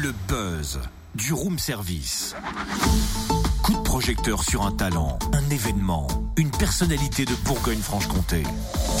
Le buzz du room service. Coup de projecteur sur un talent, un événement, une personnalité de Bourgogne-Franche-Comté.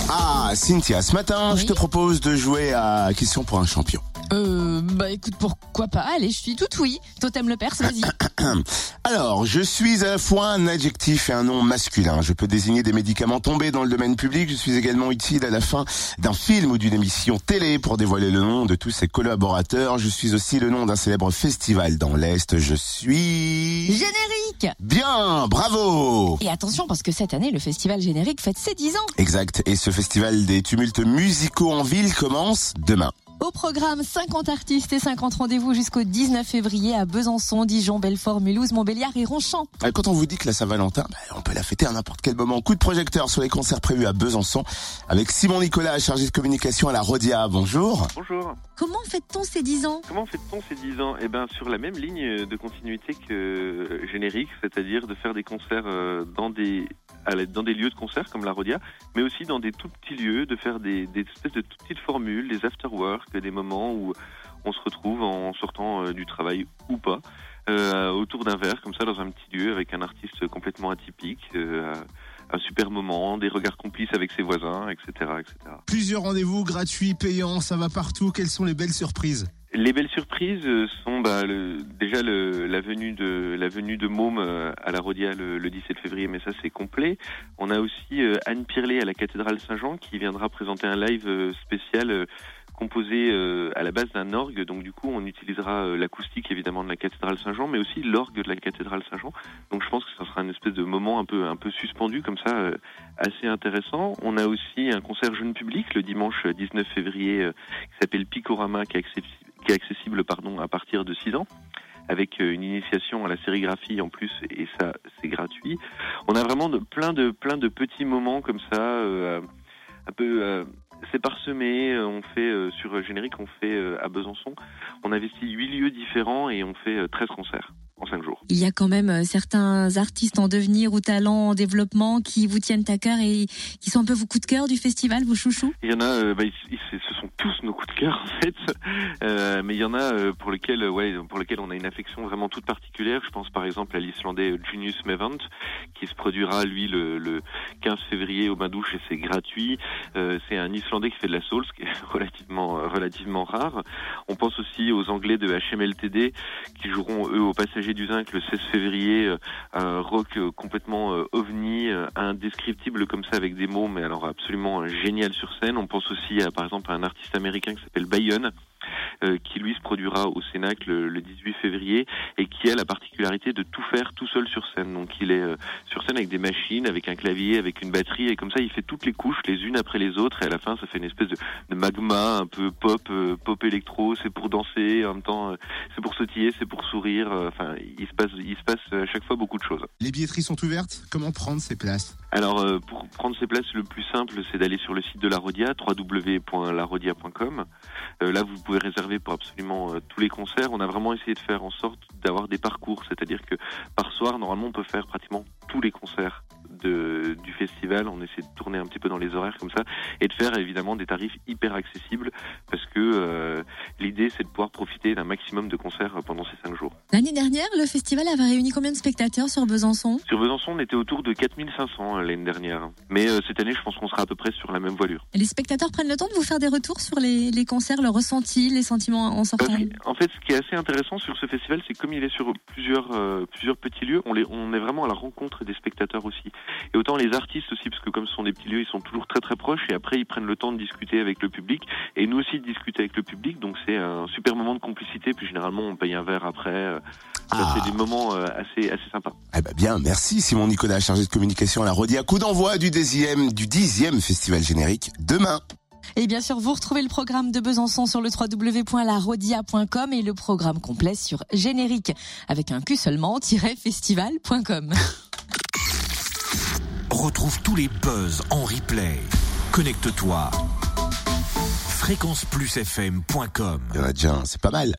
Ah, Cynthia, ce matin, Oui. je te propose de jouer à Question pour un champion. Euh, bah écoute, pourquoi pas? Allez, je suis tout oui. T'aimes le perse, vas-y. Alors, je suis à la fois un adjectif et un nom masculin. Je peux désigner des médicaments tombés dans le domaine public. Je suis également utile à la fin d'un film ou d'une émission télé pour dévoiler le nom de tous ses collaborateurs. Je suis aussi le nom d'un célèbre festival dans l'Est. Je suis... Générique Bien, bravo Et attention, parce que cette année, le festival générique fête ses 10 ans. Exact. Et ce festival des tumultes musicaux en ville commence demain. Au programme, 50 artistes et 50 rendez-vous jusqu'au 19 février à Besançon, Dijon, Belfort, Mulhouse, Montbéliard et Ronchamp. Quand on vous dit que la Saint-Valentin, bah, on peut la fêter à n'importe quel moment. Coup de projecteur sur les concerts prévus à Besançon avec Simon Nicolas, chargé de communication à la Rodia. Bonjour. Bonjour. Comment fête-t-on ces 10 ans? Comment fait-on ces 10 ans? Eh ben sur la même ligne de continuité que générique, c'est-à-dire de faire des concerts euh, dans des dans des lieux de concert comme la Rodia, mais aussi dans des tout petits lieux, de faire des, espèces de toutes petites formules, des after-work, des moments où on se retrouve en sortant euh, du travail ou pas, euh, autour d'un verre comme ça dans un petit lieu avec un artiste complètement atypique, euh, un super moment, des regards complices avec ses voisins, etc., etc. Plusieurs rendez-vous gratuits, payants, ça va partout. Quelles sont les belles surprises? Les belles surprises euh, sont bah, le, déjà le, la venue de la venue de Môme euh, à la Rodia le, le 17 février, mais ça c'est complet. On a aussi euh, Anne Pirlet à la cathédrale Saint-Jean qui viendra présenter un live spécial composé à la base d'un orgue. Donc du coup, on utilisera l'acoustique évidemment de la cathédrale Saint-Jean, mais aussi l'orgue de la cathédrale Saint-Jean. Donc je pense que ça sera une espèce de moment un peu un peu suspendu comme ça, assez intéressant. On a aussi un concert jeune public le dimanche 19 février qui s'appelle Picorama, qui est accessible, accessible pardon, à partir de 6 ans avec euh, une initiation à la sérigraphie en plus et ça c'est gratuit. On a vraiment de, plein de plein de petits moments comme ça euh, un peu euh, c'est parsemé, euh, on fait sur générique, on fait à Besançon, on investit huit lieux différents et on fait euh, 13 concerts 5 jours. Il y a quand même euh, certains artistes en devenir ou talents en développement qui vous tiennent à cœur et qui sont un peu vos coups de cœur du festival, vos chouchous? Il y en a, euh, bah, ils- ils- ce sont tous nos coups de cœur en fait, Euh, mais il y en a euh, pour lesquels, ouais, pour lesquels on a une affection vraiment toute particulière. Je pense par exemple à l'Islandais Junius Mevant, qui se produira lui le, le 15 février au Bain Douche et c'est gratuit. C'est un Islandais qui fait de la soul, ce qui est relativement relativement rare. On pense aussi aux Anglais de HMLTD qui joueront eux au Passager du Zinc le 16 février, euh, un rock euh, complètement euh, ovni, indescriptible comme ça avec des mots, mais alors absolument génial sur scène. On pense aussi à par exemple à un artiste américain qui s'appelle Bayonne, qui lui se produira au Cénacle le, le 18 février et qui a la particularité de tout faire tout seul sur scène. Donc il est euh, sur scène avec des machines, avec un clavier, avec une batterie et comme ça il fait toutes les couches les unes après les autres et à la fin ça fait une espèce de, magma un peu pop, euh, pop électro. C'est pour danser en même temps, euh, c'est pour sautiller, c'est pour sourire. euh, Enfin il se passe, il se passe à chaque fois beaucoup de choses. Les billetteries sont ouvertes. Comment prendre ces places? Alors, euh, pour prendre ces places, le plus simple, c'est d'aller sur le site de la Rodia, www.larodia.com. Euh, là, vous pouvez réserver pour absolument euh, tous les concerts. On a vraiment essayé de faire en sorte d'avoir des parcours, c'est-à-dire que par soir, normalement, on peut faire pratiquement tous les concerts de, du festival. On essaie de tourner un petit peu dans les horaires comme ça et de faire évidemment des tarifs hyper accessibles parce que euh, l'idée, c'est de pouvoir profiter d'un maximum de concerts euh, pendant ces cinq jours. L'année dernière, le festival avait réuni combien de spectateurs sur Besançon? Sur Besançon, on était autour de 4500 euh, l'année dernière. Mais euh, cette année, je pense qu'on sera à peu près sur la même voilure. Les spectateurs prennent le temps de vous faire des retours sur les, les concerts, le ressenti, les sentiments en sortant? en fait, ce qui est assez intéressant sur ce festival, c'est que comme il est sur plusieurs euh, plusieurs petits lieux, on, les, on est vraiment à la rencontre des spectateurs aussi. Et autant les artistes aussi, parce que comme ce sont des petits lieux, ils sont toujours très très proches et après ils prennent le temps de discuter avec le public et nous aussi de discuter avec le public. Donc c'est un super moment de complicité. Puis généralement on paye un verre après. euh, Ça Ah. fait des moments euh, assez assez sympas. Eh ben bien, merci Simon Nicolas, chargé de communication à la Rodia. Coup d'envoi du dixième, du dixième festival générique demain. Et bien sûr, vous retrouvez le programme de Besançon sur le www.larodia.com et le programme complet sur générique avec un Q seulement-festival.com. Retrouve tous les buzz en replay. Connecte-toi. fréquenceplusfm.com Il y c'est pas mal.